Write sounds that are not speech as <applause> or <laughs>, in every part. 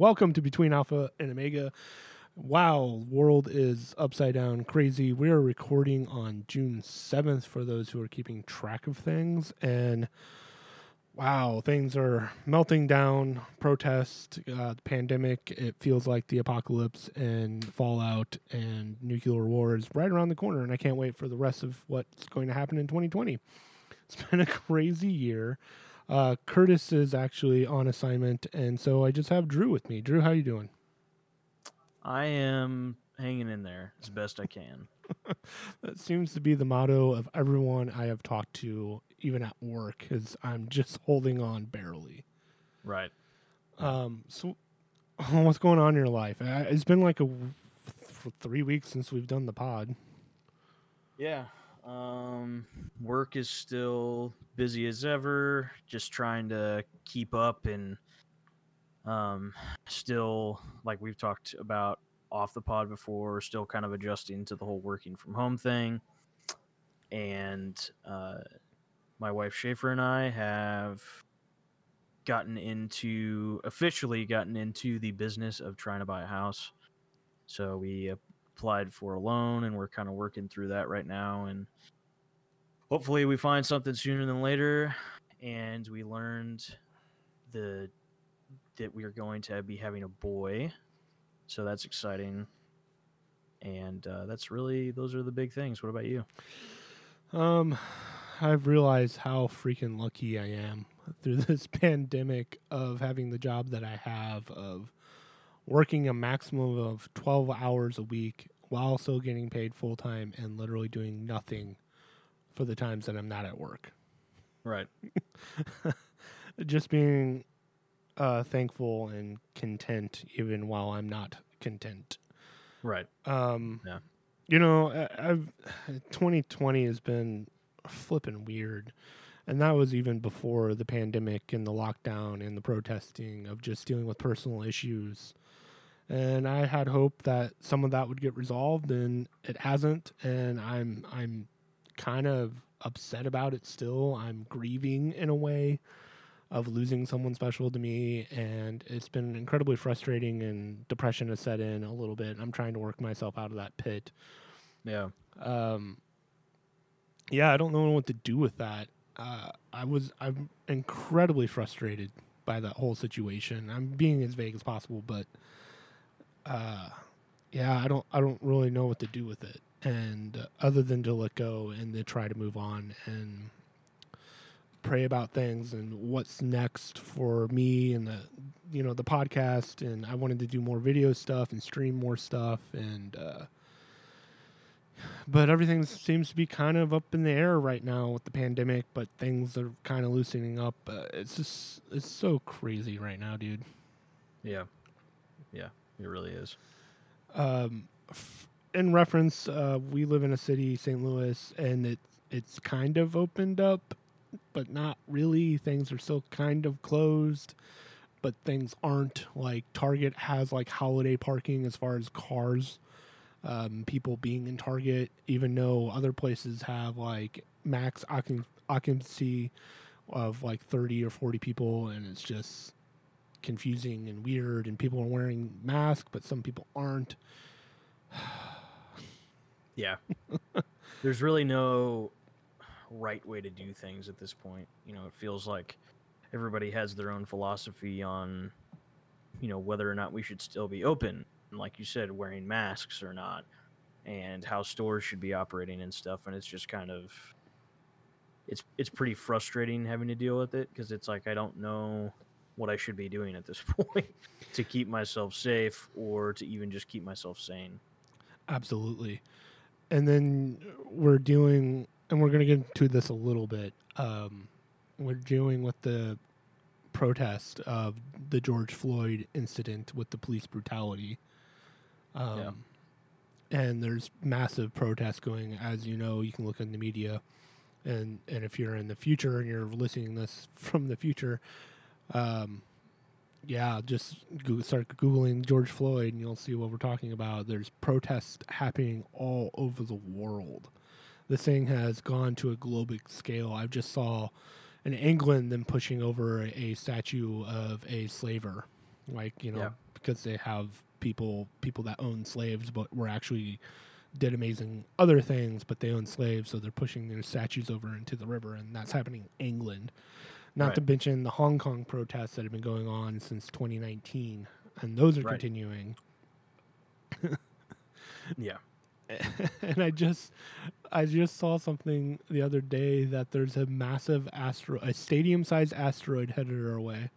Welcome to Between Alpha and Omega. Wow, world is upside down crazy. We are recording on June 7th for those who are keeping track of things. And wow, things are melting down. Protest, uh, pandemic. It feels like the apocalypse and fallout and nuclear war is right around the corner. And I can't wait for the rest of what's going to happen in 2020. It's been a <laughs> crazy year. Uh, Curtis is actually on assignment, and so I just have Drew with me. Drew, how you doing? I am hanging in there as best I can. <laughs> that seems to be the motto of everyone I have talked to, even at work, is I'm just holding on barely. Right. Um. So, <laughs> what's going on in your life? Uh, It's been like a w- f- three weeks since we've done the pod. Yeah. Um, work is still busy as ever. Just trying to keep up and um, still like we've talked about off the pod before. Still kind of adjusting to the whole working from home thing. And uh, my wife Schaefer and I have gotten into officially gotten into the business of trying to buy a house. So we applied for a loan and we're kind of working through that right now and hopefully we find something sooner than later and we learned the that we are going to be having a boy so that's exciting and uh, that's really those are the big things. What about you? Um, I've realized how freaking lucky I am through <laughs> this pandemic of having the job that I have of working a maximum of 12 hours a week while still getting paid full time and literally doing nothing for the times that I'm not at work. right <laughs> Just being uh, thankful and content even while I'm not content. right Um, Yeah. You know, I- I've <sighs> 2020 has been flipping weird, and that was even before the pandemic and the lockdown and the protesting of just dealing with personal issues. And I had hope that some of that would get resolved, and it hasn't. And I'm I'm kind of upset about it still. I'm grieving in a way of losing someone special to me and it's been incredibly frustrating and depression has set in a little bit i'm trying to work myself out of that pit yeah um yeah i don't know what to do with that uh i was i'm incredibly frustrated by that whole situation i'm being as vague as possible but uh yeah i don't i don't really know what to do with it. And uh, other than to let go and to try to move on and pray about things and what's next for me and the you know the podcast. And i wanted to do more video stuff and stream more stuff and uh but everything seems to be kind of up in the air right now with the pandemic but things are kind of loosening up. Uh, it's just it's so crazy right now dude. Yeah. Yeah it really is um, f- in reference, uh, we live in a city, St. Louis, and it it's kind of opened up, but not really. Things are still kind of closed, but things aren't. Like Target has like holiday parking as far as cars, um, people being in Target, even though other places have like max occup- occupancy of like thirty or forty people, and it's just confusing and weird and people are wearing masks but some people aren't <sighs> Yeah. <laughs> There's really no right way to do things at this point. You know, it feels like everybody has their own philosophy on, you know, whether or not we should still be open. And like you said, wearing masks or not, and how stores should be operating and stuff. And it's just kind of, it's it's pretty frustrating having to deal with it because it's like I don't know what I should be doing at this <laughs> point to keep myself safe or to even just keep myself sane. absolutely. And then we're dealing and we're going to get into this a little bit um, we're dealing with the protest of the george floyd incident with the police brutality. Um, and there's massive protests going as you know you can look in the media. And and if you're in the future and you're listening to this <laughs> from the future um, yeah, just Google, start googling George Floyd, and you'll see what we're talking about. There's protests happening all over the world. This thing has gone to a global scale. I just saw in England them pushing over a, a statue of a slaver, like you know, Yeah. because they have people people that own slaves, but were actually did amazing other things, but they own slaves, so they're pushing their statues over into the river, and that's happening in England. Not to mention the Hong Kong protests that have been going on since 2019, and those are Right. continuing. Yeah. <laughs> and I just I just saw something the other day that there's a massive asteroid, a stadium sized asteroid headed our way.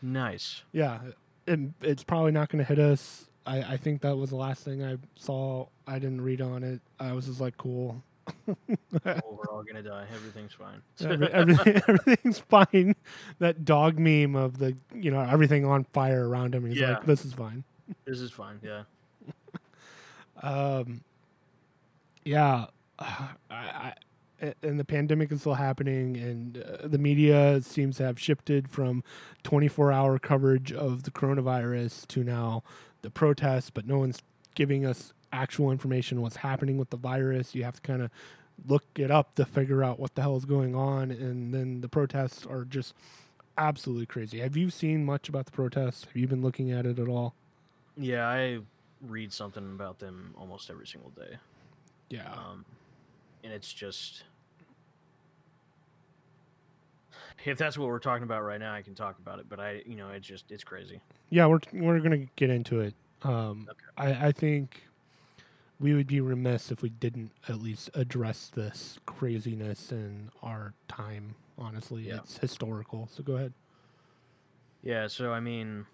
Nice. Yeah, it, it's probably not going to hit us. I, I think that was the last thing I saw. I didn't read on it. I was just like, cool. Oh, we're all gonna die. Everything's fine. <laughs> Every, everything, <laughs> everything's fine. That dog meme of the you know everything on fire around him. He's Yeah. like, this is fine. this is fine. Yeah. <laughs> Um, yeah, <sighs> I, I, and the pandemic is still happening, and uh, the media seems to have shifted from 24 hour coverage of the coronavirus to now the protests, but no one's giving us actual information what's happening with the virus. You have to kind of look it up to figure out what the hell is going on, and then the protests are just absolutely crazy. Have you seen much about the protests? Have you been looking at it at all? Yeah, I read something about them almost every single day. Yeah. Um, and it's just if that's what we're talking about right now, I can talk about it. But I, you know, it's just it's crazy. Yeah, we're we're gonna get into it. Um, Okay. I I think we would be remiss if we didn't at least address this craziness in our time. Honestly, Yeah. it's historical. So go ahead. Yeah. So I mean,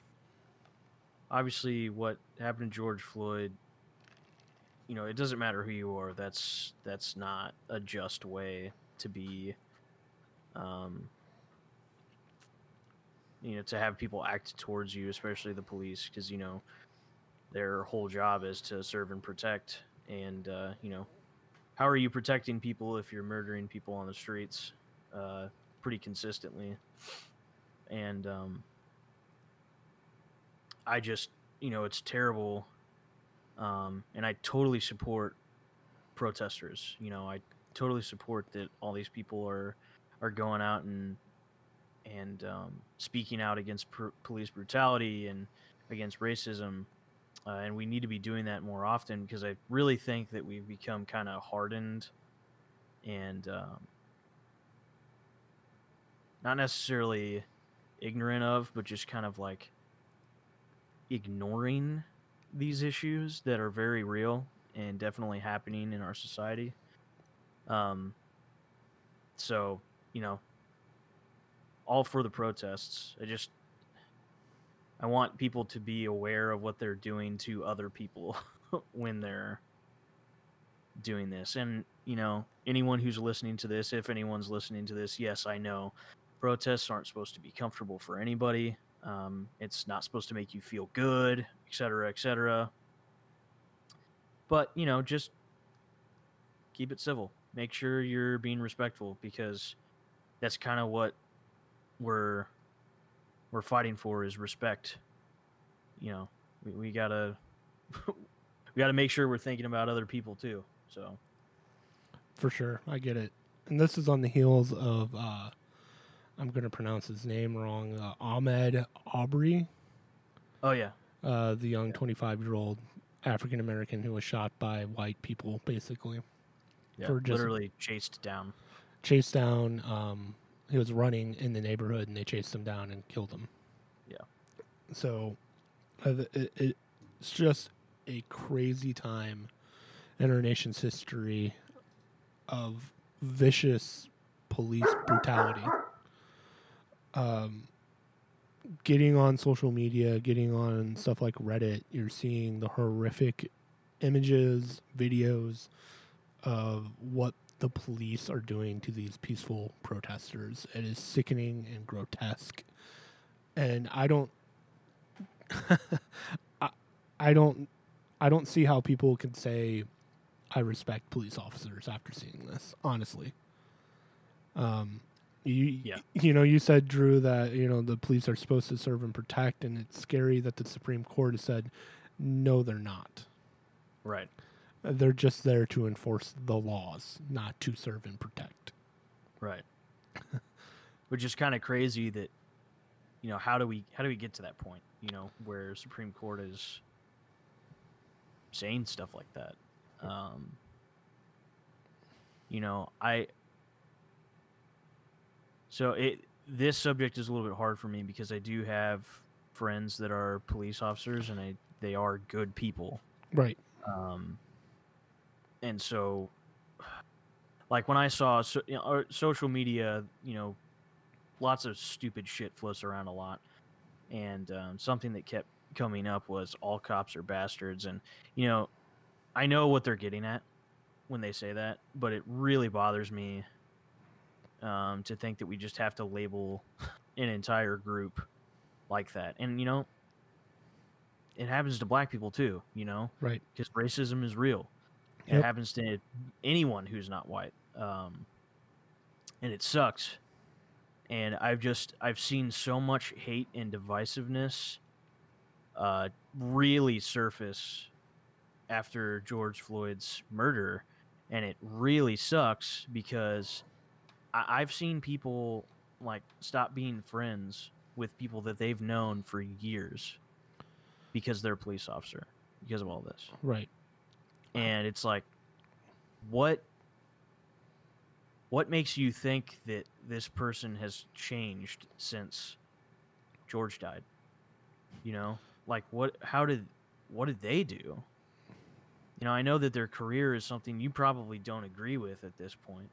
obviously, what happened to George Floyd. You know, it doesn't matter who you are. That's that's not a just way to be. Um, you know, to have people act towards you, especially the police, because you know, their whole job is to serve and protect. And uh, you know, how are you protecting people if you're murdering people on the streets, uh, pretty consistently? And um, I just, you know, it's terrible. Um, and I totally support protesters. You know, I totally support that all these people are are going out and and um, speaking out against pr- police brutality and against racism. Uh, and we need to be doing that more often because I really think that we've become kind of hardened and um, not necessarily ignorant of, but just kind of like ignoring these issues that are very real and definitely happening in our society. Um, so, you know, all for the protests. I just, I want people to be aware of what they're doing to other people <laughs> when they're doing this. And, you know, anyone who's listening to this, if anyone's listening to this, yes, I know protests aren't supposed to be comfortable for anybody. Um, it's not supposed to make you feel good, et cetera, et cetera. But, you know, just keep it civil. Make sure you're being respectful because that's kind of what we're we're fighting for is respect. You know, we, we gotta <laughs> we gotta make sure we're thinking about other people too. So For sure, I get it. And this is on the heels of uh, I'm to pronounce his name wrong. Uh, Ahmed Aubrey, oh yeah, uh, the young 25 year old African American who was shot by white people, basically yeah, For just- literally chased down. chased down. Um, he was running in the neighborhood, and they chased him down and killed him. Yeah. So, uh, th- it, it's just a crazy time in our nation's history of vicious police brutality. Um, getting on social media, getting on stuff like Reddit, you're seeing the horrific images, videos of what the police are doing to these peaceful protesters. It is sickening and grotesque. And I don't <laughs> I, I don't I don't see how people can say I respect police officers after seeing this, honestly. Um you Yeah. you know, you said Drew that, you know, the police are supposed to serve and protect and it's scary that the Supreme Court has said no they're not. Right. They're just there to enforce the laws, not to serve and protect. Right. <laughs> Which is kind of crazy that you know, how do we how do we get to that point? you know, where Supreme Court is saying stuff like that. Um, you know, I so it this subject is a little bit hard for me because I do have friends that are police officers and I they are good people. Right. Um, and so, like when I saw so, you know, social media, you know, lots of stupid shit floats around a lot, and um, something that kept coming up was all cops are bastards, and you know, I know what they're getting at when they say that, but it really bothers me um, to think that we just have to label an entire group like that, and you know, it happens to black people too, you know, Right. because racism is real. It Yep. happens to anyone who's not white, um, and it sucks. And I've just I've seen so much hate and divisiveness uh, really surface after George Floyd's murder, and it really sucks because I- I've seen people like stop being friends with people that they've known for years because they're a police officer because of all this Right. And it's like what what makes you think that this person has changed since George died? You know like what how did what did they do? You know i know that their career is something you probably don't agree with at this point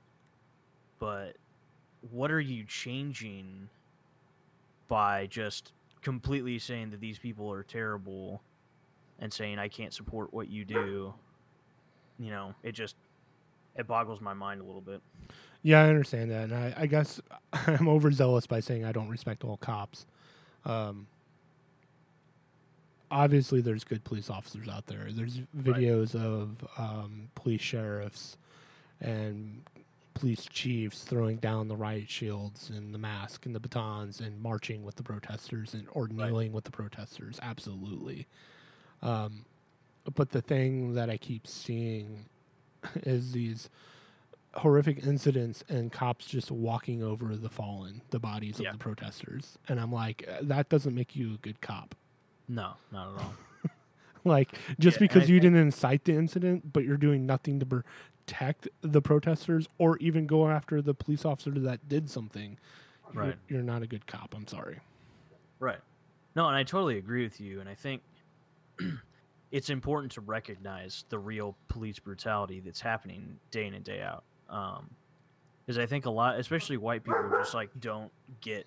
but what are you changing by just completely saying that these people are terrible and saying i can't support what you do you know, it just it boggles my mind a little bit. Yeah, I understand that, and I, I guess <laughs> I'm overzealous by saying I don't respect all cops. Um, obviously, there's good police officers out there. There's videos of um, police sheriffs and police chiefs throwing down the riot shields and the mask and the batons and marching with the protesters and or Right. kneeling with the protesters. Absolutely. Um, but the thing that I keep seeing <laughs> is these horrific incidents and cops just walking over the fallen, the bodies Yeah. of the protesters. And I'm like, uh, that doesn't make you a good cop. No, not at all. <laughs> Like, just Yeah, because I you think- didn't incite the incident, but you're doing nothing to protect the protesters or even go after the police officer that did something, you're- Right. you're, not a good cop. I'm sorry. Right. No, and I totally agree with you. And I think <clears throat> it's important to recognize the real police brutality that's happening day in and day out. Um, because I think a lot, especially white people, just like don't get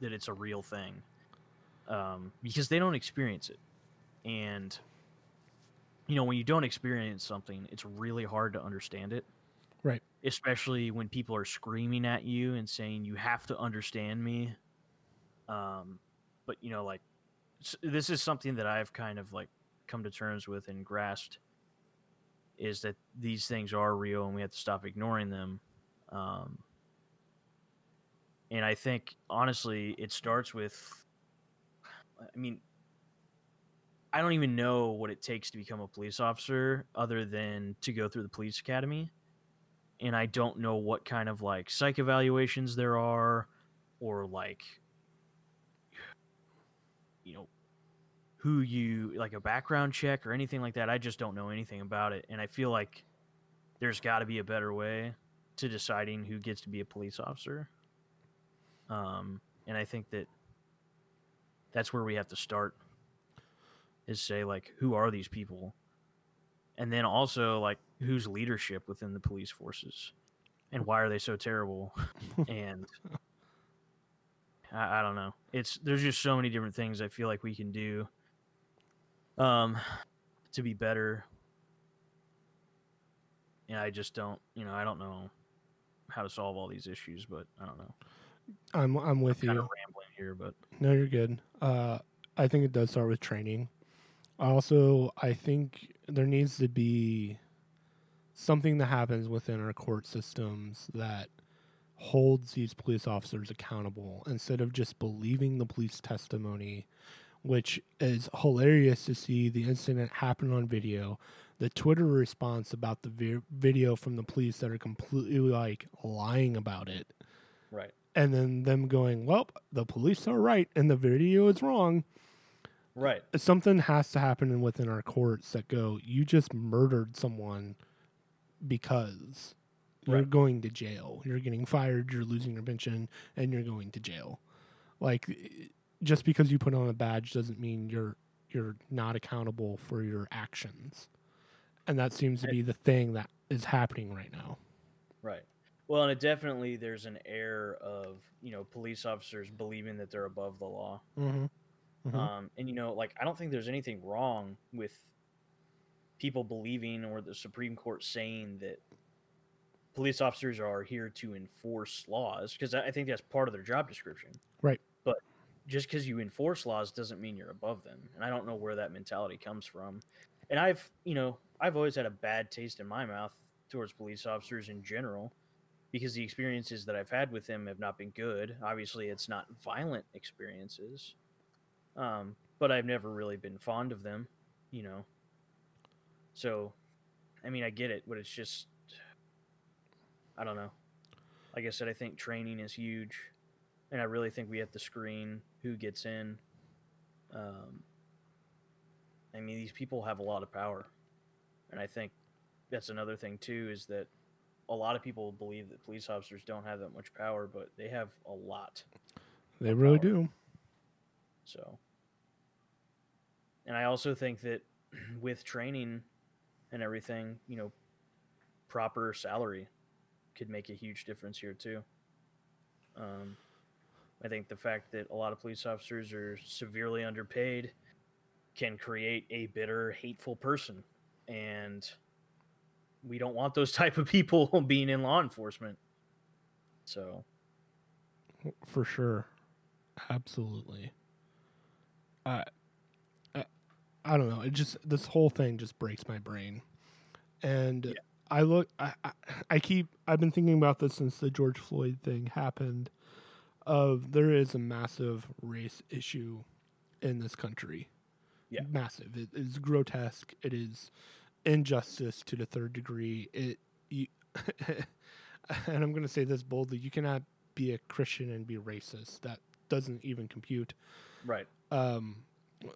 that it's a real thing, um, because they don't experience it, and you know when you don't experience something, it's really hard to understand it. Right. Especially when people are screaming at you and saying you have to understand me. Um, but you know, like this is something that I've kind of like come to terms with and grasped is that these things are real and we have to stop ignoring them. Um, and I think honestly, it starts with, I mean, I don't even know what it takes to become a police officer other than to go through the police academy. And I don't know what kind of like psych evaluations there are or like, you know, who you like a background check or anything like that. I just don't know anything about it. And I feel like there's got to be a better way to deciding who gets to be a police officer. Um, and I think that that's where we have to start is say like who are these people and then also like who's leadership within the police forces and why are they so terrible <laughs> and I, I don't know it's there's just so many different things i feel like we can do um to be better and i just don't you know i don't know how to solve all these issues but i don't know I'm I'm with kind you. of rambling here but No, you're good. Uh, I think it does start with training. Also, I think there needs to be something that happens within our court systems that holds these police officers accountable instead of just believing the police testimony, which is hilarious to see the incident happen on video. The Twitter response about the vi- video from the police that are completely like lying about it right and then them going, "Well, the police are right and the video is wrong." Right. something has to happen within our courts that go, you just murdered someone because you're Right. going to jail. You're getting fired, you're losing your pension, and you're going to jail. Like just because you put on a badge doesn't mean you're you're not accountable for your actions. And that seems to be the thing that is happening right now. Right. Well, and it definitely there's an air of you know police officers believing that they're above the law. Mm-hmm. Mhm. Um, and you know, like I don't think there's anything wrong with people believing or the Supreme Court saying that police officers are here to enforce laws because I think that's part of their job description. Just because you enforce laws doesn't mean you're above them, and I don't know where that mentality comes from. And I've, you know, I've always had a bad taste in my mouth towards police officers in general because the experiences that I've had with them have not been good. Obviously, it's not violent experiences, um, but I've never really been fond of them, you know. So, I mean, I get it, but it's just, I don't know. Like I said, I think training is huge, and I really think we have to screen who gets in. Um, I mean, these people have a lot of power, and I think that's another thing too is that a lot of people believe that police officers don't have that much power, but they have a lot. They really power. do. So, and I also think that <clears throat> with training and everything, you know, proper salary could make a huge difference here too. Um, I think the fact that a lot of police officers are severely underpaid can create a bitter, hateful person, and we don't want those <laughs> type of people <laughs> being in law enforcement. So, for sure. Absolutely. I, I i don't know. It just this whole thing just breaks my brain. And Yeah. i look I, I i keep i've been thinking about this since the george floyd thing happened of there is a massive race issue in this country Yeah. massive it is grotesque it is injustice to the third degree it you <laughs> and i'm going to say this boldly you cannot be a Christian and be racist. That doesn't even compute. right, Um,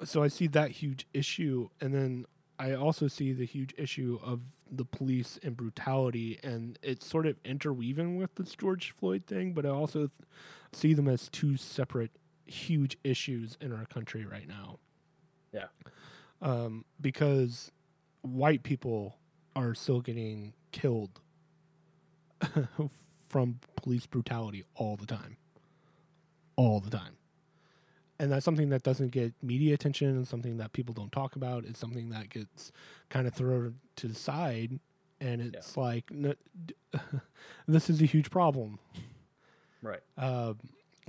so I see that huge issue, and then I also see the huge issue of the police and brutality, and it's sort of interweaving with this George Floyd thing. But I also th- see them as two separate huge issues in our country right now. Yeah. Um, because white people are still getting killed <laughs> from police brutality all the time. All the time. And that's something that doesn't get media attention and something that people don't talk about. It's something that gets kind of thrown to the side. And it's like, n- d- <laughs> this is a huge problem. right, Uh,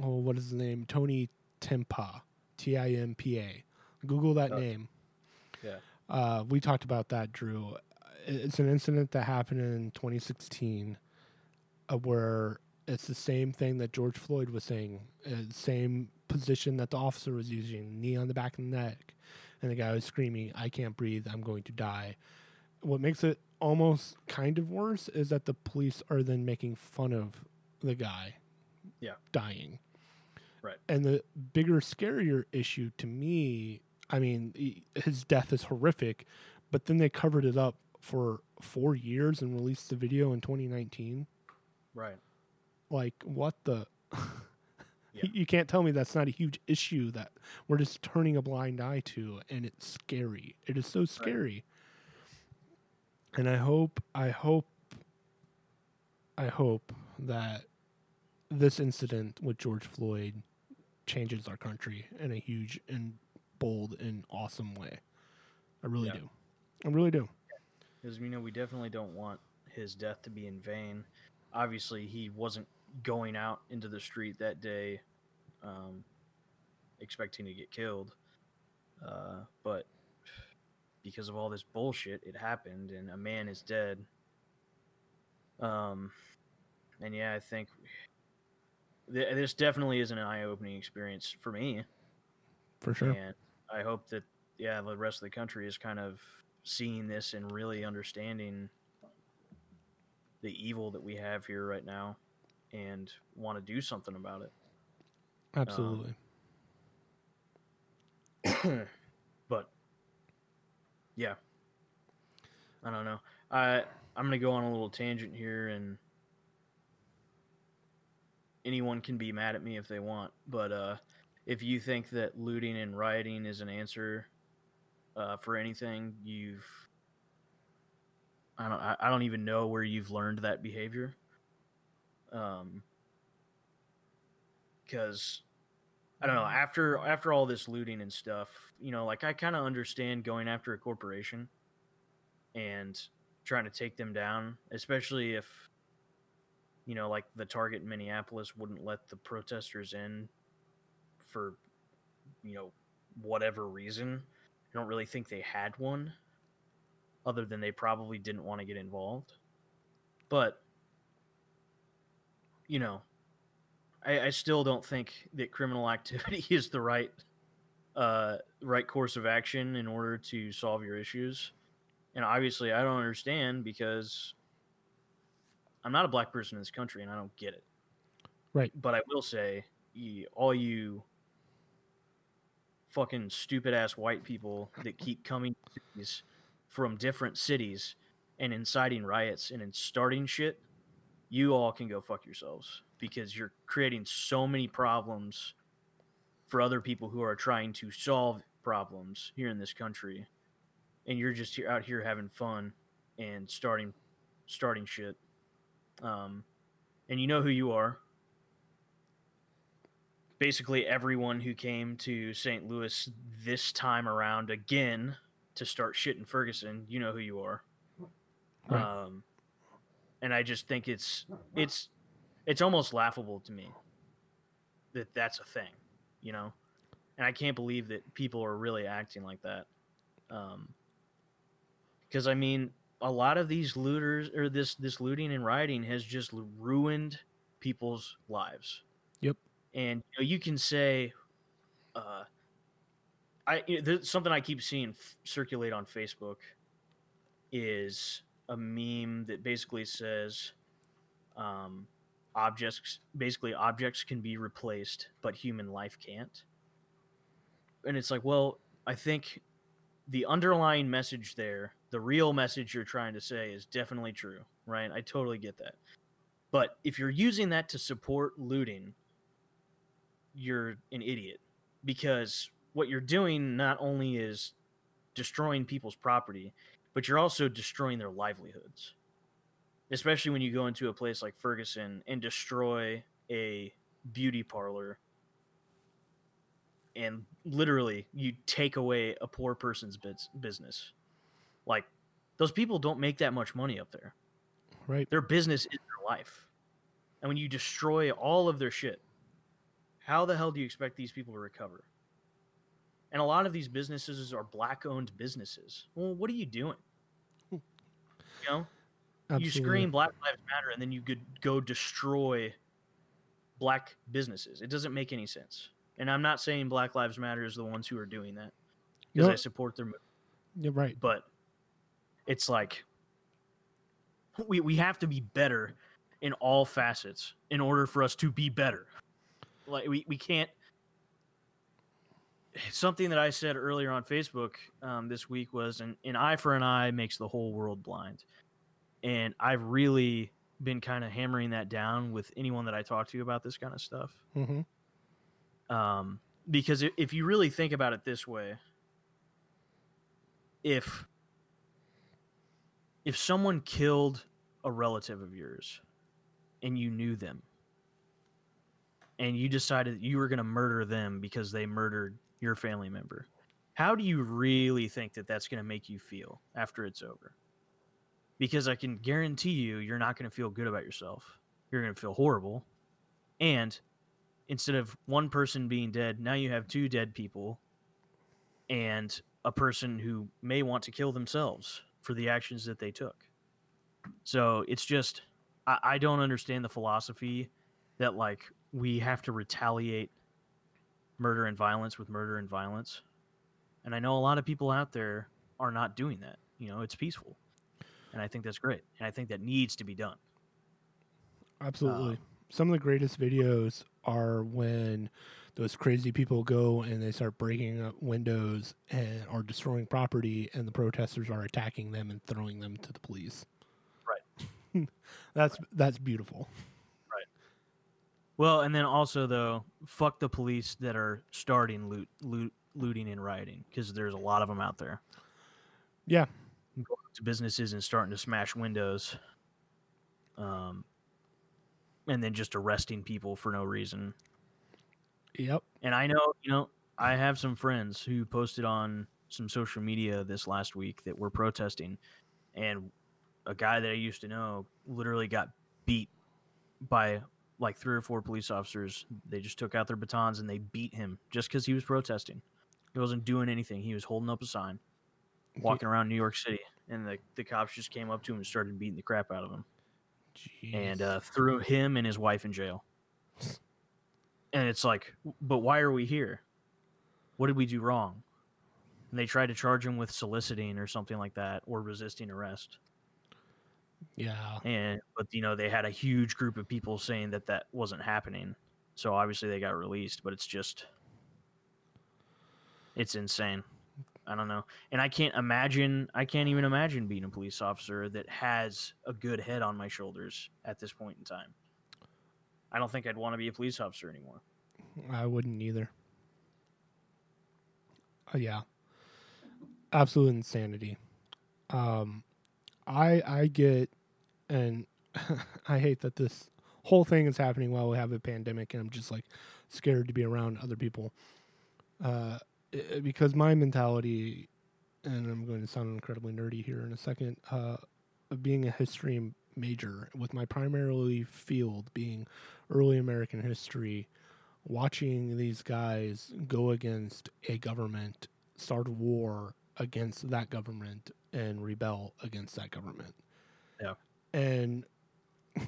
oh, what is his name? Tony Timpa, T I M P A. Google that Oh. name. yeah, Uh, we talked about that, Drew. It's an incident that happened in 2016 uh, where it's the same thing that George Floyd was saying, uh, same position that the officer was using, knee on the back of the neck, and the guy was screaming, I can't breathe, I'm going to die. What makes it almost kind of worse is that the police are then making fun of the guy Yeah. dying. Right. And the bigger, scarier issue to me, I mean, he- his death is horrific, but then they covered it up for four years and released the video in 2019. right. Like, what the? <laughs> Yeah. You can't tell me that's not a huge issue that we're just turning a blind eye to, and it's scary. It is so scary. And I hope, I hope, I hope that this incident with George Floyd changes our country in a huge and bold and awesome way. I really Yeah. do. I really do. Because you know we definitely don't want his death to be in vain. Obviously, he wasn't going out into the street that day, um, expecting to get killed. Uh, but because of all this bullshit, it happened, and a man is dead. Um, and yeah, I think th- this definitely is an eye-opening experience for me. For sure. And I hope that yeah, the rest of the country is kind of seeing this and really understanding the evil that we have here right now and want to do something about it. Absolutely. <coughs> But Yeah. I don't know. I I'm gonna go on a little tangent here, and anyone can be mad at me if they want. But uh, if you think that looting and rioting is an answer uh, for anything, you've I don't I, I don't even know where you've learned that behavior. Um, because I don't know after after all this looting and stuff, you know, like I kind of understand going after a corporation and trying to take them down, especially if you know, like the target in Minneapolis wouldn't let the protesters in for you know whatever reason. I don't really think they had one other than they probably didn't want to get involved. But you know, I, I still don't think that criminal <laughs> activity is the right uh, right course of action in order to solve your issues. And obviously, I don't understand because I'm not a black person in this country and I don't get it. Right. But I will say, all you fucking stupid ass white people that keep coming from different cities and inciting riots and starting shit, you all can go fuck yourselves because you're creating so many problems for other people who are trying to solve problems here in this country. And you're just here, out here having fun and starting starting shit. Um, and you know who you are. Basically everyone who came to st louis this time around again to start shit in ferguson you know who you are. Right. um, and i just think it's it's it's almost laughable to me that that's a thing you know and i can't believe that people are really acting like that um because i mean a lot of these looters or this this looting and rioting has just ruined people's lives Yep. and you, know, you can say uh i you know, there's something i keep seeing f- circulate on facebook is a meme that basically says um objects basically objects can be replaced but human life can't. And it's like well i think the underlying message there the real message you're trying to say is definitely true right? I totally get that. But if you're using that to support looting you're an idiot. Because what you're doing not only is destroying people's property but you're also destroying their livelihoods especially when you go into a place like Ferguson and destroy a beauty parlor and literally you take away a poor person's bus- business. Like those people don't make that much money up there. Right. Their business is their life. And when you destroy all of their shit, how the hell do you expect these people to recover? And a lot of these businesses are black owned businesses. Well, what are you doing? Hmm. You know? Absolutely. you scream Black Lives Matter and then you could go destroy black businesses. It doesn't make any sense. And I'm not saying Black Lives Matter is the ones who are doing that because No. I support their movement, You're right. but it's like we we have to be better in all facets in order for us to be better. Like we, we can't something that I said earlier on Facebook um, this week was an, an eye for an eye makes the whole world blind. And I've really been kind of hammering that down with anyone that I talk to about this kind of stuff. hmm Um, because if you really think about it this way, if if someone killed a relative of yours and you knew them and you decided that you were going to murder them because they murdered your family member. How do you really think that that's going to make you feel after it's over? Because i can guarantee you you're not going to feel good about yourself. You're going to feel horrible. And instead of one person being dead now you have two dead people and a person who may want to kill themselves for the actions that they took. So it's just I, I don't understand the philosophy that like we have to retaliate murder and violence with murder and violence. And I know a lot of people out there are not doing that. You know, it's peaceful. And I think that's great. And I think that needs to be done. Absolutely. Um, Some of the greatest videos are when those crazy people go and they start breaking up windows and are destroying property, and the protesters are attacking them and throwing them to the police. Right. <laughs> that's that's beautiful. Well, and then also though, fuck the police that are starting loot, loot looting and rioting because there's a lot of them out there. Yeah. Going to businesses and starting to smash windows. Um, and then just arresting people for no reason. Yep. And I know, you know, I have some friends who posted on some social media this last week that were protesting, and a guy that I used to know literally got beat by like three or four police officers. They just took out their batons and they beat him just because he was protesting. He wasn't doing anything. He was holding up a sign, walking around New York City, and the, the cops just came up to him and started beating the crap out of him Jeez. and uh, threw him and his wife in jail. And it's like, but why are we here? What did we do wrong? And they tried to charge him with soliciting or something like that, or resisting arrest. Yeah. And but you know they had a huge group of people saying that that wasn't happening. So obviously they got released, but it's just, it's insane. I don't know, and I can't imagine. I can't even imagine being a police officer that has a good head on my shoulders at this point in time. I don't think I'd want to be a police officer anymore. I wouldn't either. Uh, yeah. Absolute insanity. Um I I get and <laughs> I hate that this whole thing is happening while we have a pandemic and I'm just like scared to be around other people. Uh i- because my mentality and I'm going to sound incredibly nerdy here in a second, uh of being a history major with my primarily field being early American history watching these guys go against a government, start a war against that government, and rebel against that government. Yeah. And <laughs>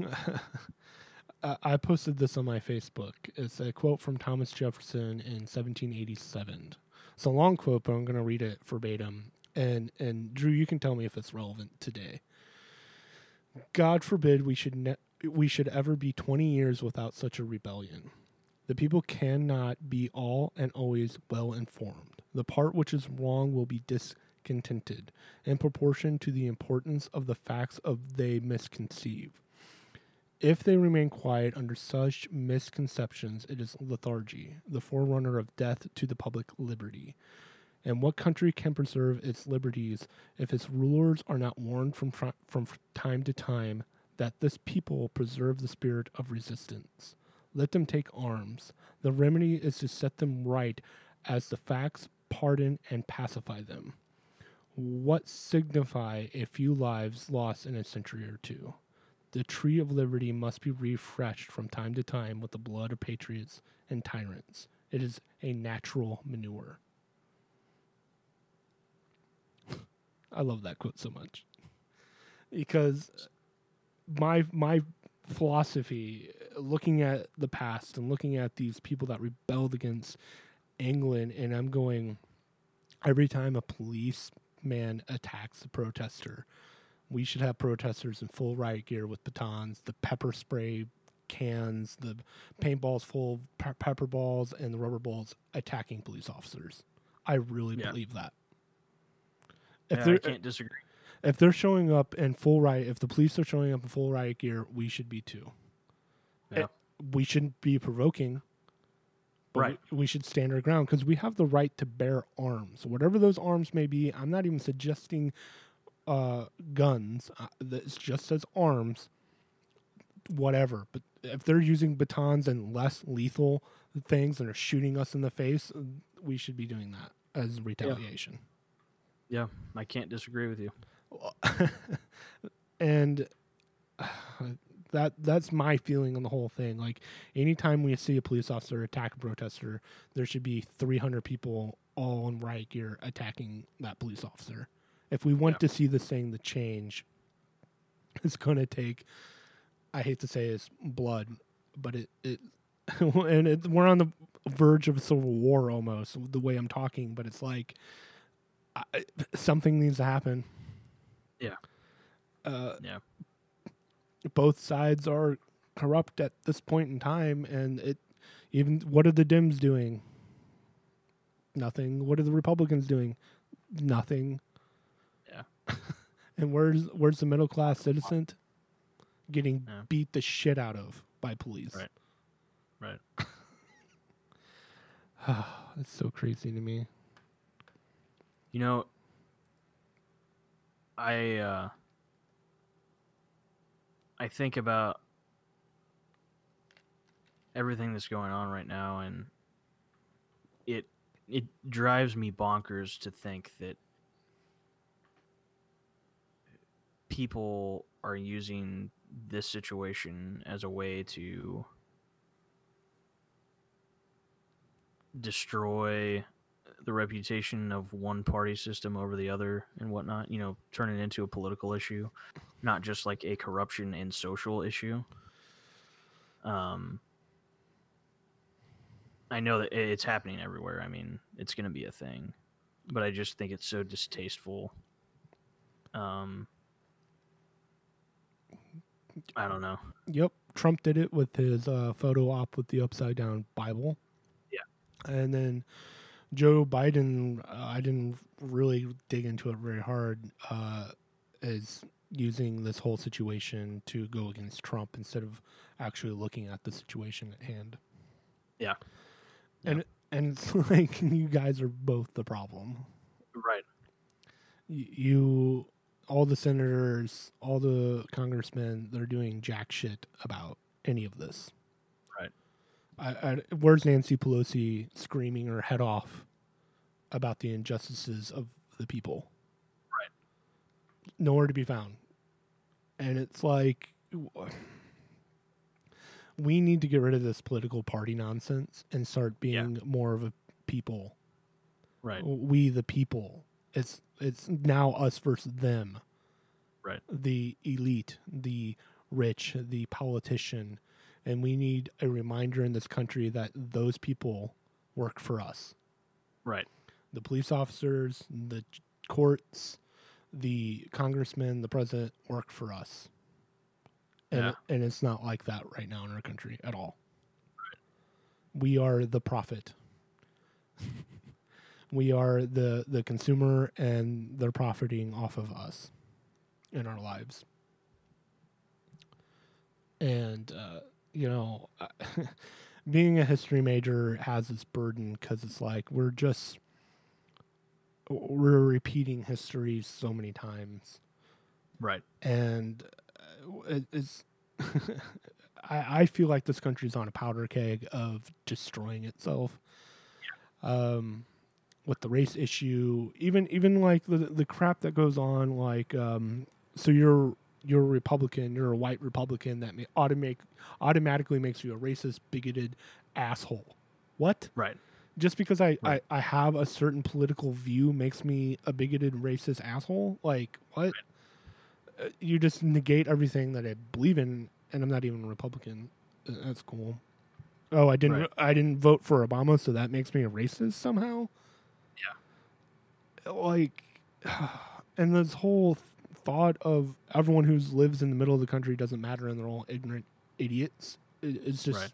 I- posted this on my Facebook. It's a quote from Thomas Jefferson in 1787. It's a long quote, but I'm going to read it verbatim. And and Drew, you can tell me if it's relevant today. God forbid we should ne- we should ever be 20 years without such a rebellion. The people cannot be all and always well informed. The part which is wrong will be discontented in proportion to the importance of the facts of they misconceive. If they remain quiet under such misconceptions, it is lethargy, the forerunner of death to the public liberty. And what country can preserve its liberties if its rulers are not warned from, fr- from time to time that this people preserve the spirit of resistance? Let them take arms. The remedy is to set them right as the facts pardon and pacify them. What signify a few lives lost in a century or two? The tree of liberty must be refreshed from time to time with the blood of patriots and tyrants. It is a natural manure. <laughs> I love that quote so much because my my philosophy, looking at the past and looking at these people that rebelled against England, and I'm going every time a policeman attacks a protester, we should have protesters in full riot gear with batons, the pepper spray cans, the paintballs full of pe- pepper balls, and the rubber balls attacking police officers. I really Yeah. believe that. If Yeah, I can't disagree. If they're showing up in full riot, if the police are showing up in full riot gear, we should be too. Yeah. It- we shouldn't be provoking. but Right. We, we should stand our ground because we have the right to bear arms, whatever those arms may be. I'm not even suggesting uh, guns. Uh, it's just as arms, whatever. But if they're using batons and less lethal things and are shooting us in the face, we should be doing that as retaliation. Yeah, I can't disagree with you. <laughs> and uh, that that's my feeling on the whole thing. Like anytime we see a police officer attack a protester, there should be 300 people all in riot gear attacking that police officer. If we want Yeah. to see this thing to change, it's going to take. I hate to say it's blood, but it it <laughs> and it, we're on the verge of a civil war almost the way I'm talking. But it's like I, something needs to happen. Yeah. Uh, Yeah. Both sides are corrupt at this point in time, and it, Even what are the Dems doing? Nothing. What are the Republicans doing? Nothing. Yeah. <laughs> and where's where's the middle class citizen getting Yeah. beat the shit out of by police? Right. Right. <sighs> That's so crazy to me. You know, I uh, I think about everything that's going on right now, and it it drives me bonkers to think that people are using this situation as a way to destroy the reputation of one party system over the other and whatnot, you know, turn it into a political issue, not just like a corruption and social issue. Um, I know that it's happening everywhere. I mean, it's going to be a thing, but I just think it's so distasteful. Um, I don't know. Yep, Trump did it with his uh, photo op with the upside down Bible. Yeah. and then Joe Biden, uh, I didn't really dig into it very hard. Uh, is using this whole situation to go against Trump instead of actually looking at the situation at hand. Yeah. and and it's <laughs> like you guys are both the problem. Right. Y- you all the senators all the congressmen they're doing jack shit about any of this. I, I, where's nancy pelosi screaming her head off about the injustices of the people Right. nowhere to be found and it's like we need to get rid of this political party nonsense and start being more of a people Right. we the people it's it's now us versus them Right. the elite the rich the politician and we need a reminder in this country that those people work for us. Right. the police officers the courts the congressmen the president work for us. And, Yeah. and it's not like that right now in our country at all. We are the profit <laughs> we are the the consumer and they're profiting off of us in our lives. And uh, you know <laughs> being a history major has its burden because it's like we're just we're repeating history so many times. Right. and uh, it, it's <laughs> I, I feel like this country's on a powder keg of destroying itself. Um with the race issue even even like the the crap that goes on like um so you're you're a republican you're a white republican that may automate automatically makes you a racist bigoted asshole. What? Right. just because I, Right. I, I have a certain political view makes me a bigoted racist asshole? Like what? Uh, you just negate everything that i believe in and i'm not even a republican. Uh, that's cool. Oh i didn't Right. i didn't vote for obama so that makes me a racist somehow? Yeah. Like <sighs> and this whole thought of everyone who lives in the middle of the country doesn't matter and they're all ignorant idiots it's just Right.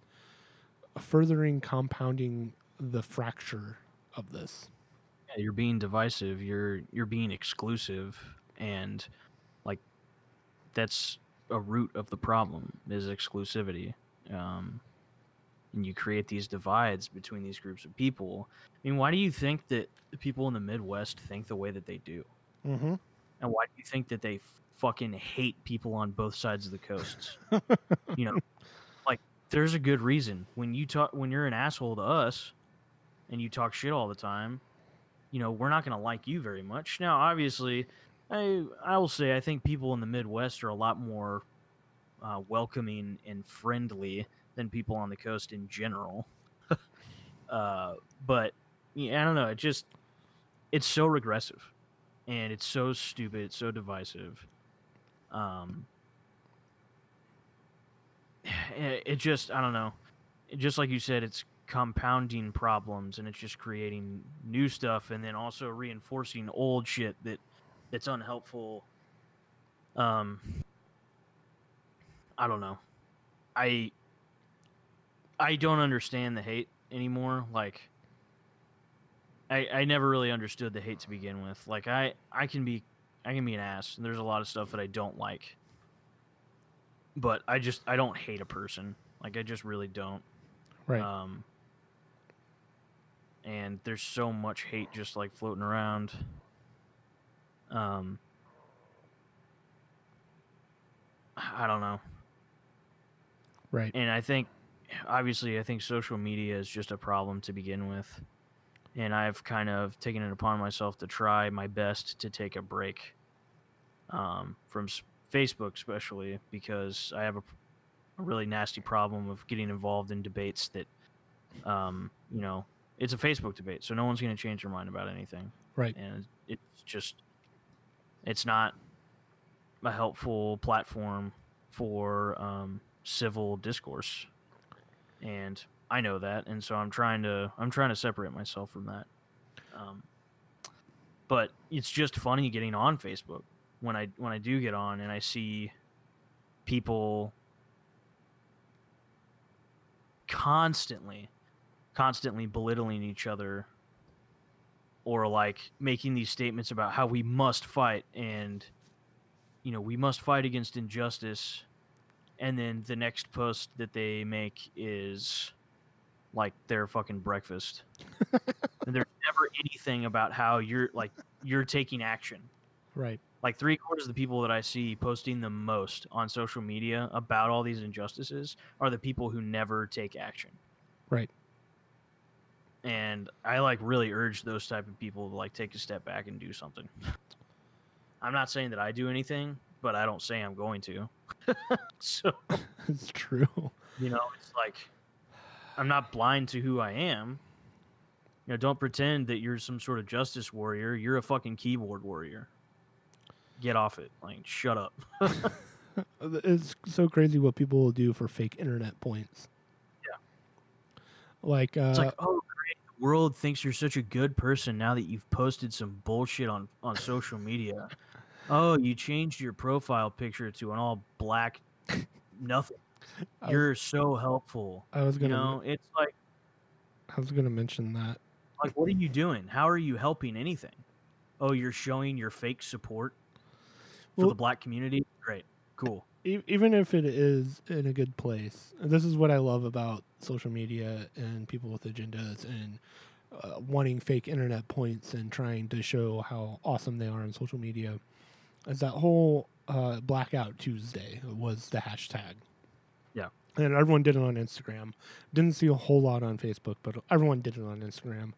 furthering compounding the fracture of this. Yeah, you're being divisive. You're you're being exclusive, and like that's a root of the problem is exclusivity. Um, and you create these divides between these groups of people. I mean, why do you think that the people in the Midwest think the way that they do? Mm-hmm. And why do you think that they fucking hate people on both sides of the coasts? <laughs> you know, like there's a good reason. When you talk when you're an asshole to us and you talk shit all the time, you know, we're not going to like you very much. Now, obviously, I I will say I think people in the Midwest are a lot more uh, welcoming and friendly than people on the coast in general. <laughs> uh, but yeah, I don't know. It just it's so regressive, and it's so stupid. It's so divisive. Um, <sighs> it, just I don't know. It, just like you said, it's compounding problems and it's just creating new stuff and then also reinforcing old shit that that's unhelpful. Um, I don't know. I I don't understand the hate anymore. Like, I I never really understood the hate to begin with. Like, I I can be I can be an ass. And there's a lot of stuff that I don't like, but I just I don't hate a person. Like, I just really don't. Right. Um, and there's so much hate just like floating around. Um, I don't know. right. And I think, obviously, I think social media is just a problem to begin with. And I've kind of taken it upon myself to try my best to take a break um, from Facebook, especially because I have a, a really nasty problem of getting involved in debates that, um, you know, it's a Facebook debate, so no one's going to change their mind about anything. Right. And it's just, it's not a helpful platform for um, civil discourse, and I know that, and so I'm trying to I'm trying to separate myself from that. Um, but it's just funny getting on Facebook when I when I do get on and I see people constantly constantly belittling each other or like making these statements about how we must fight and you know we must fight against injustice and then the next post that they make is like their fucking breakfast <laughs> and there's never anything about how you're like you're taking action Right. like three quarters of the people that I see posting the most on social media about all these injustices are the people who never take action. Right. And I like really urge those type of people to like take a step back and do something. <laughs> I'm not saying that I do anything, but I don't say I'm going to. <laughs> so, it's true. you know, it's like I'm not blind to who I am. You know, don't pretend that you're some sort of justice warrior. You're a fucking keyboard warrior. Get off it. Like, shut up. <laughs> <laughs> It's so crazy what people will do for fake internet points. Yeah. Like, uh, It's like, oh, great. The world thinks you're such a good person now that you've posted some bullshit on, on social media. <laughs> Oh, you changed your profile picture to an all black nothing. Was- You're so helpful. I was gonna, know, it's like, I was gonna mention that. like, what are you doing? How are you helping anything? Oh, you're showing your fake support for Well- the black community. Great, cool. Even if it is in a good place, this is what I love about social media and people with agendas and uh, wanting fake internet points and trying to show how awesome they are on social media, is that whole uh, Blackout Tuesday was the hashtag. Yeah. And everyone did it on Instagram. Didn't see a whole lot on Facebook, but everyone did it on Instagram.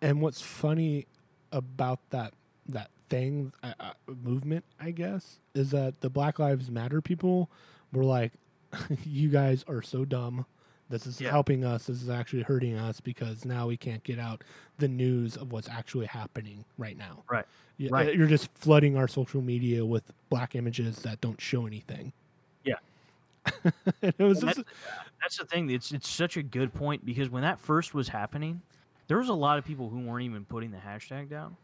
And what's funny about that that thing uh, uh, movement, I guess, is that the Black Lives Matter people were like, <laughs> "You guys are so dumb. This is Yeah. helping us. This is actually hurting us because now we can't get out the news of what's actually happening right now. Right. You- Right. You're just flooding our social media with black images that don't show anything. <laughs> It was just, That's the thing. It's it's such a good point because when that first was happening, there was a lot of people who weren't even putting the hashtag down.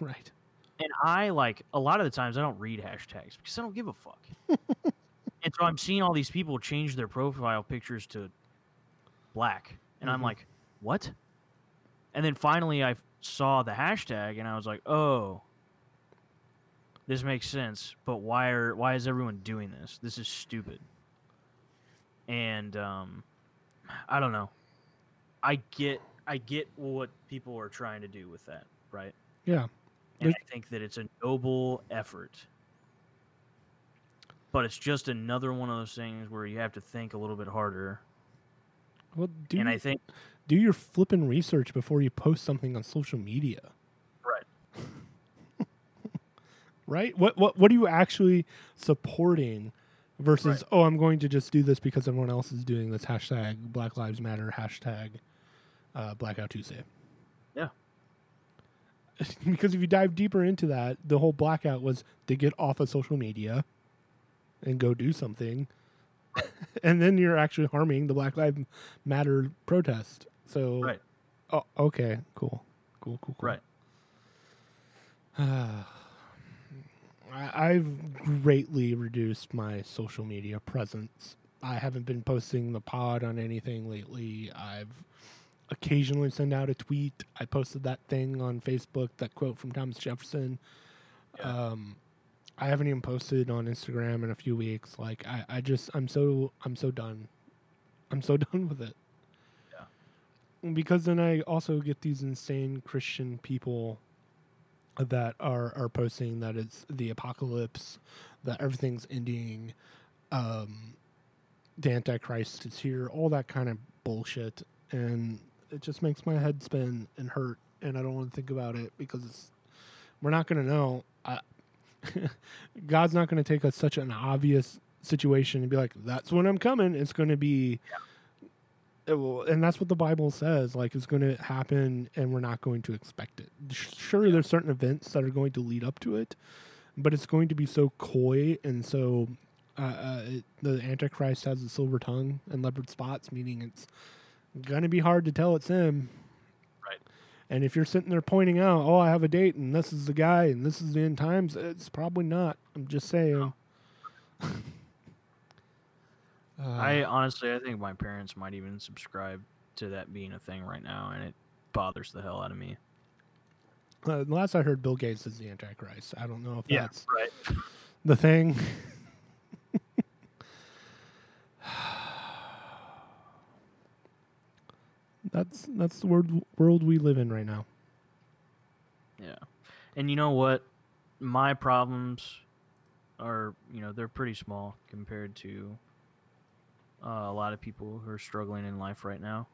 right. And I like a lot of the times I don't read hashtags because I don't give a fuck. <laughs> and so I'm seeing all these people change their profile pictures to black, and I'm Mhm. like, what? And then finally I saw the hashtag, and I was like, oh, this makes sense. But why are why is everyone doing this? This is stupid. And um, I don't know. I get I get what people are trying to do with that, right? Yeah. and I think that it's a noble effort. But it's just another one of those things where you have to think a little bit harder. Well, do and I you- think do your flipping research before you post something on social media. right, <laughs> right? What what what are you actually supporting versus oh I'm going to just do this because everyone else is doing this hashtag Black Lives Matter hashtag uh, Blackout Tuesday. Yeah. <laughs> because if you dive deeper into that, the whole blackout was to get off of social media and go do something, <laughs> and then you're actually harming the Black Lives Matter protest. So Right. Oh, okay. Cool. Cool. Cool. Cool. right. <sighs> I- I've greatly reduced my social media presence I haven't been posting the pod on anything lately. I've occasionally send out a tweet. I posted that thing on Facebook, that quote from Thomas Jefferson. Yeah. Um, I haven't even posted on Instagram in a few weeks. Like I, I just I'm so I'm so done. I'm so <laughs> done with it. Yeah. Because then I also get these insane Christian people that are are posting that it's the apocalypse, that everything's ending, um, the Antichrist is here, all that kind of bullshit, and it just makes my head spin and hurt, and I don't want to think about it because it's, we're not going to know. I, <laughs> God's not going to take us such an obvious situation and be like, "That's when I'm coming." It's going to be, it will, and that's what the Bible says. Like it's going to happen, and we're not going to expect it. Sure, there's certain events that are going to lead up to it, but it's going to be so coy and so. Uh, uh, it, the Antichrist has a silver tongue and leopard spots, meaning it's gonna be hard to tell it's him. Right. And if you're sitting there pointing out, oh, I have a date and this is the guy and this is the end times, it's probably not. I'm just saying. <laughs> <laughs> uh, I honestly, I think my parents might even subscribe to that being a thing right now, and it bothers the hell out of me. uh, the last I heard, Bill Gates is the Antichrist. I don't know if that's right. the thing. <laughs> that's that's the world world we live in right now. Yeah. And you know what? My problems are, you know, they're pretty small compared to uh, a lot of people who are struggling in life right now.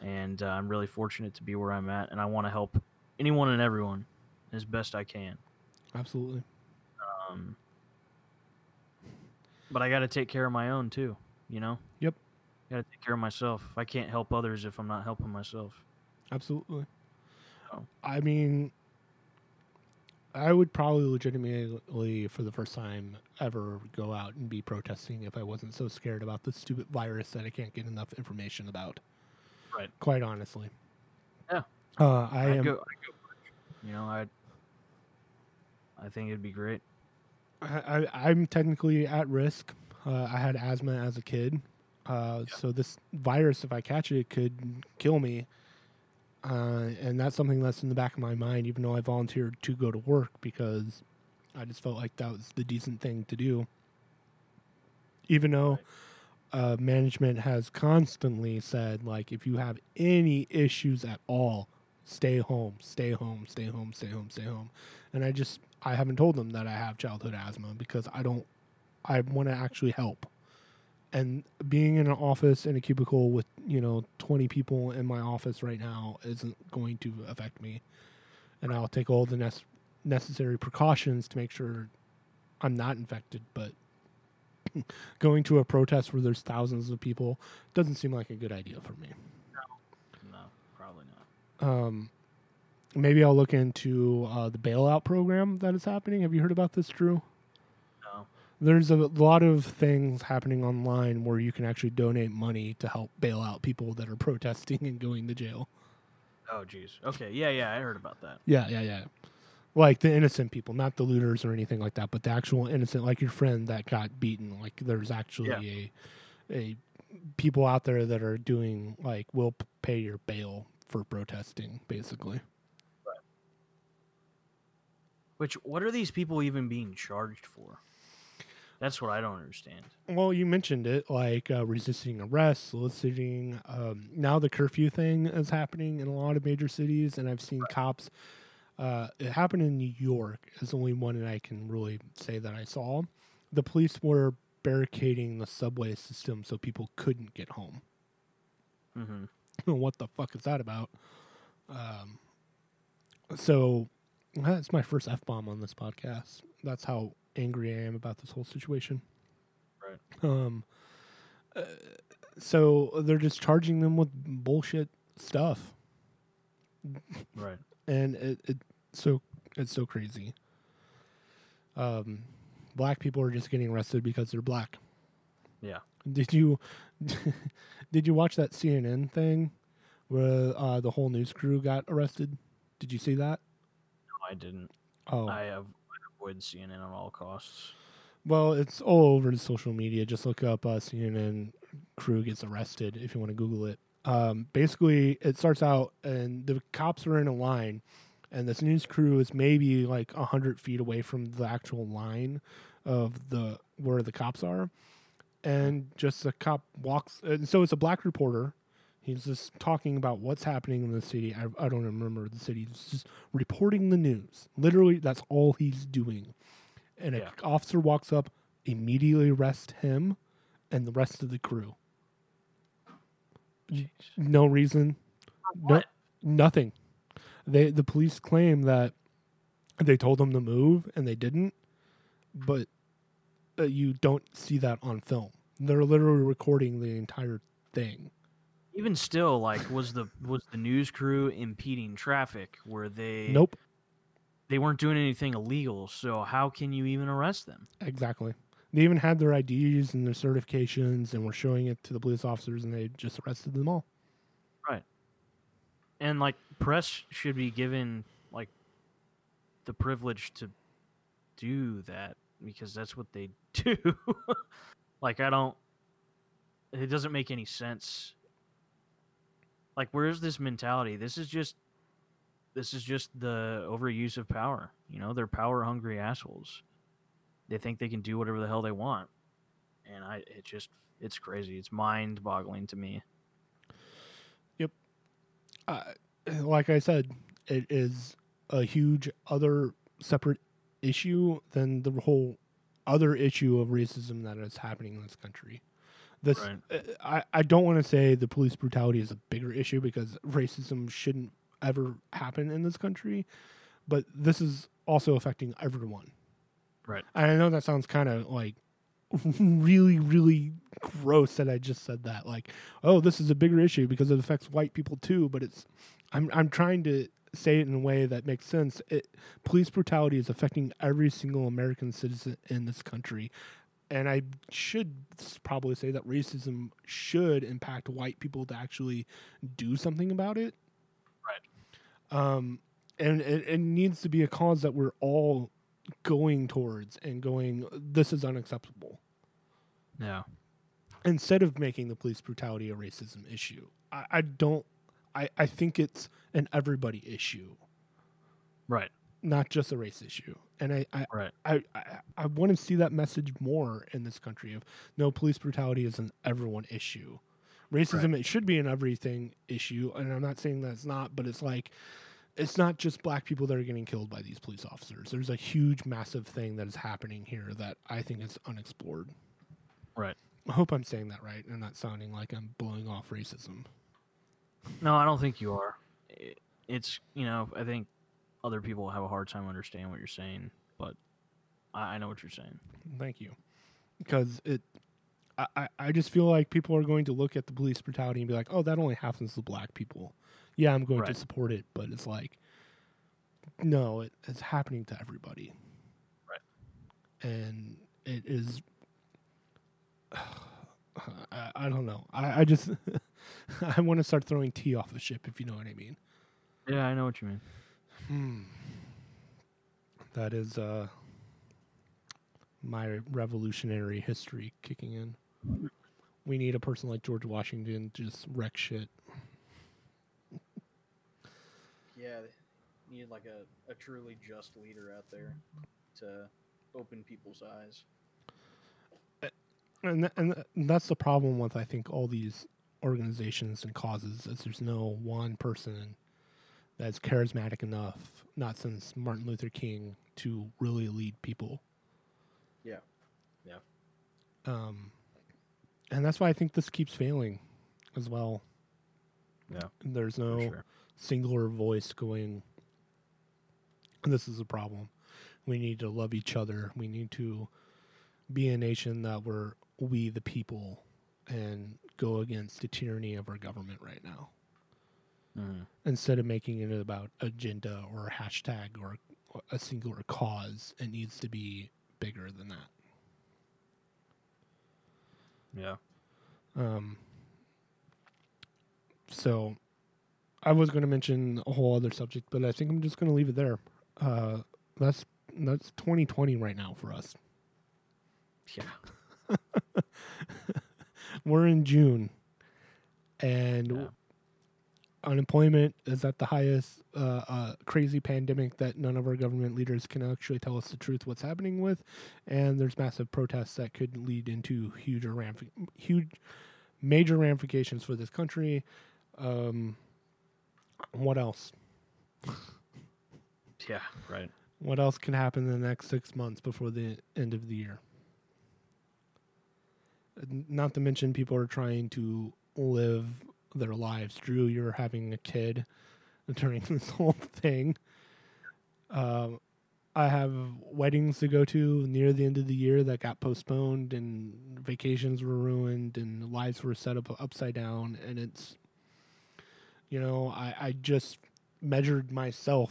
And uh, I'm really fortunate to be where I'm at, and I want to help anyone and everyone as best I can. Absolutely. Um, but I got to take care of my own too, you know? Yep. Got to take care of myself. I can't help others if I'm not helping myself. Absolutely. Oh. I mean, I would probably legitimately, for the first time ever, go out and be protesting if I wasn't so scared about the stupid virus that I can't get enough information about. Right. Quite honestly. Yeah. Uh, I I'd am. go, go. You know, I I think it'd be great. I, I, I'm technically at risk. Uh, I had asthma as a kid, uh, Yeah. so this virus, if I catch it, could kill me. Uh, and that's something that's in the back of my mind, even though I volunteered to go to work because I just felt like that was the decent thing to do. Even though uh, management has constantly said, like, if you have any issues at all, stay home, stay home, stay home, stay home, stay home. And I just, I haven't told them that I have childhood asthma because I don't, I want to actually help. And being in an office in a cubicle with, you know, 20 people in my office right now isn't going to affect me. And I'll take all the nec- necessary precautions to make sure I'm not infected. But <clears throat> going to a protest where there's thousands of people doesn't seem like a good idea for me. No, probably not. Um, maybe I'll look into uh, the bailout program that is happening. Have you heard about this, Drew? There's a lot of things happening online where you can actually donate money to help bail out people that are <laughs> protesting and going to jail. Oh, jeez. Okay. Yeah, yeah. I heard about that. Yeah, yeah, yeah. Like the innocent people, not the looters or anything like that, but the actual innocent, like your friend that got beaten. Like there's actually a a people out there that are doing like will pay your bail for protesting, basically. Right. Which, what are these people even being charged for? That's what I don't understand. Well, you mentioned it, like uh, resisting arrest, soliciting. Um, now the curfew thing is happening in a lot of major cities, and I've seen cops. Uh, it happened in New York. Is the only one that I can really say that I saw. The police were barricading the subway system so people couldn't get home. Mm-hmm. <laughs> what the fuck is that about? Um, so that's my first f bomb on this podcast. That's how angry I am about this whole situation. Right. Um. uh, so they're just charging them with bullshit stuff, Right. and it, it so it's so crazy. Um, black people are just getting arrested because they're black. Yeah. Did you <laughs> did you watch that CNN thing where uh, the whole news crew got arrested? Did you see that? No, I didn't. Oh, I have avoid CNN at all costs. Well, it's all over the social media. Just look up uh, CNN crew gets arrested if you want to Google it. Um, basically, it starts out and the cops are in a line, and this news crew is maybe like hundred feet away from the actual line of the where the cops are, and just a cop walks. And so it's a black reporter. He's just talking about what's happening in the city. I, I don't remember the city. He's just reporting the news. Literally, that's all he's doing. And Yeah. an officer walks up, immediately arrests him and the rest of the crew. No reason, no, nothing. They the police claim that they told them to move and they didn't, but uh, you don't see that on film. They're literally recording the entire thing. Even still, like, was the was the news crew impeding traffic? Were they? Nope, They weren't doing anything illegal. So how can you even arrest them? exactly. They even had their IDs and their certifications and were showing it to the police officers, and they just arrested them all. Right. And like, press should be given like the privilege to do that because that's what they <laughs> do. like, I don't. It doesn't make any sense. Like, where's this mentality? This is just. This is just the overuse of power. You know, they're power hungry assholes. They think they can do whatever the hell they want, and I. It just. It's crazy. It's mind boggling to me. Yep. Uh, like I said, it is a huge other separate issue than the whole other issue of racism that is happening in this country. This Right. uh, I, I don't want to say the police brutality is a bigger issue because racism shouldn't ever happen in this country, but this is also affecting everyone. Right. And I know that sounds kind of like <laughs> really, really gross that I just said that. Like, oh, this is a bigger issue because it affects white people too. But it's, I'm, I'm trying to say it in a way that makes sense. It, police brutality is affecting every single American citizen in this country. And I should probably say that racism should impact white people to actually do something about it. Right. Um, and it, it needs to be a cause that we're all going towards and going, this is unacceptable Yeah. instead of making the police brutality a racism issue. I, I don't. I, I think it's an everybody issue, Right. Not just a race issue. And I I, Right. I, I, I want to see that message more in this country of no police brutality is an everyone issue. Racism it should be an everything issue, and I'm not saying that it's not, but it's like it's not just black people that are getting killed by these police officers. There's a huge, massive thing that is happening here that I think is unexplored. Right. I hope I'm saying that right and not sounding like I'm blowing off racism. No, I don't think you are. It's you know I think other people have a hard time understanding what you're saying, but I, I know what you're saying. Thank you. Because it, I, I- just feel like people are going to look at the police brutality and be like, oh, that only happens to black people. Yeah, I'm going to support it, but it's like, no, it, it's happening to everybody. Right. And it is, <sighs> I, I don't know. I, I just, <laughs> I want to start throwing tea off the ship, if you know what I mean. Yeah, I know what you mean. Hmm. That is uh my revolutionary history kicking in. We need a person like George Washington to just wreck shit. Yeah, need like a, a truly just leader out there to open people's eyes. And th- and, th- and that's the problem with I think all these organizations and causes is there's no one person that's charismatic enough, not since Martin Luther King, to really lead people. Yeah. Yeah. Um, and that's why I think this keeps failing as well. Yeah, There's no sure. singular voice going, this is a problem. We need to love each other. We need to be a nation that we're we the people and go against the tyranny of our government right now. Mhm. Instead of making it about agenda or a hashtag or a singular cause, it needs to be bigger than that. Yeah. Um, so I was going to mention a whole other subject, but I think I'm just going to leave it there. Uh, that's that's 2020 right now for us. Yeah. <laughs> We're in June, and Yeah. Unemployment is at the highest. Uh, uh, crazy pandemic that none of our government leaders can actually tell us the truth what's happening with, and there's massive protests that could lead into huge ramif- huge, major ramifications for this country. Um, what else? <laughs> Yeah. Right. What else can happen in the next six months before the end of the year? Not to mention, people are trying to live their lives. Drew, you're having a kid <laughs> during this whole thing. Um, I have weddings to go to near the end of the year that got postponed, and vacations were ruined, and lives were set up upside down. And it's, you know, I, I just measured myself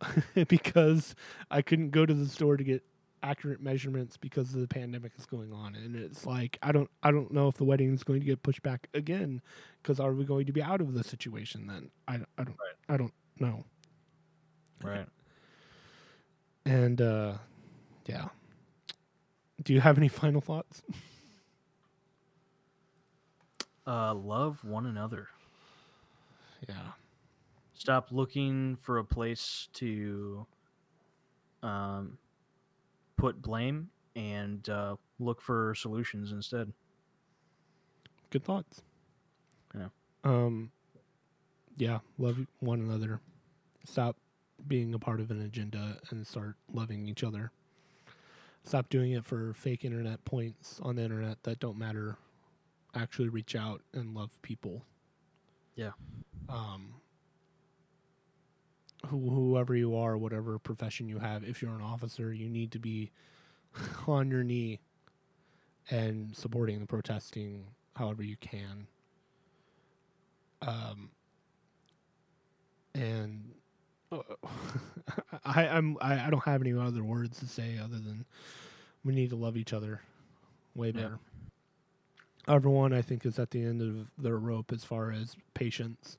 <laughs> because I couldn't go to the store to get accurate measurements because the pandemic is going on. And it's like I don't I don't know if the wedding is going to get pushed back again because are we going to be out of the situation then? I, I don't I don't know. Right. and uh yeah. Do you have any <laughs> final thoughts? Uh, love one another. yeah. Stop looking for a place to um, put blame and uh, look for solutions instead. good thoughts Yeah. um yeah love one another stop being a part of an agenda and start loving each other stop doing it for fake internet points on the internet that don't matter actually reach out and love people Yeah. um who, whoever you are whatever profession you have if you're an officer you need to be <laughs> on your knee and supporting the protesting however you can um and uh, <laughs> I, I'm I, I don't have any other words to say other than we need to love each other way Yeah. better. Everyone, I think, is at the end of their rope as far as patience.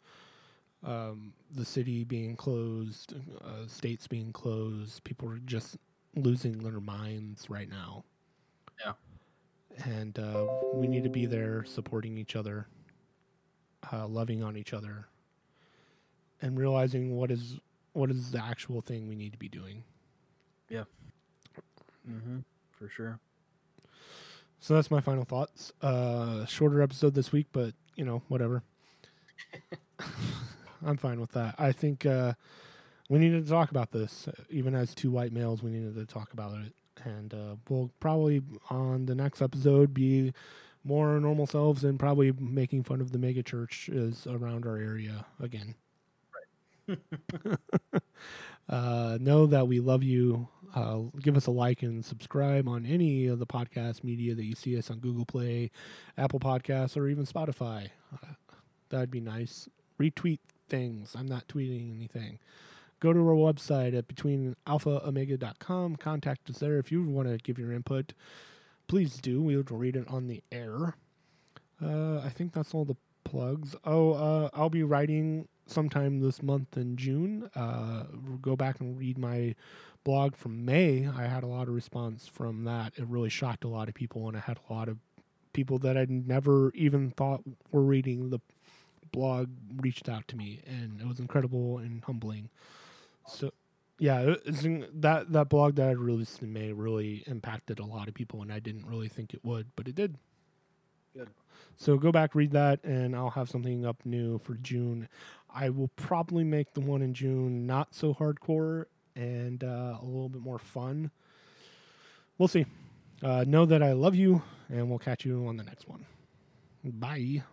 Um, the city being closed, uh, states being closed, people are just losing their minds right now. Yeah. And uh, we need to be there supporting each other, uh, loving on each other, and realizing what is what is the actual thing we need to be doing. Mm-hmm. For sure. So that's my final thoughts. Uh, shorter episode this week, but you know, whatever. <laughs> I'm fine with that. I think uh, we needed to talk about this, even as two white males. We needed to talk about it, and uh, we'll probably on the next episode be more normal selves and probably making fun of the mega churches around our area again. <laughs> uh, know that we love you. Uh, give us a like and subscribe on any of the podcast media that you see us on Google Play, Apple Podcasts, or even Spotify. Uh, that'd be nice. Retweet things. I'm not tweeting anything. Go to our website at betweenalphaomega.com. Contact us there if you want to give your input. Please do. We'll read it on the air. Uh, I think that's all the plugs. Oh, uh, I'll be writing sometime this month in June. Uh, go back and read my blog from May. I had a lot of response from that. It really shocked a lot of people, and I had a lot of people that I'd never even thought were reading the blog reached out to me, and it was incredible and humbling. So, yeah, that that blog that I released in May really impacted a lot of people, and I didn't really think it would, but it did. Good. So go back, read that, and I'll have something up new for June. I will probably make the one in June not so hardcore and uh, a little bit more fun. We'll see. Uh, know that I love you, and we'll catch you on the next one. Bye.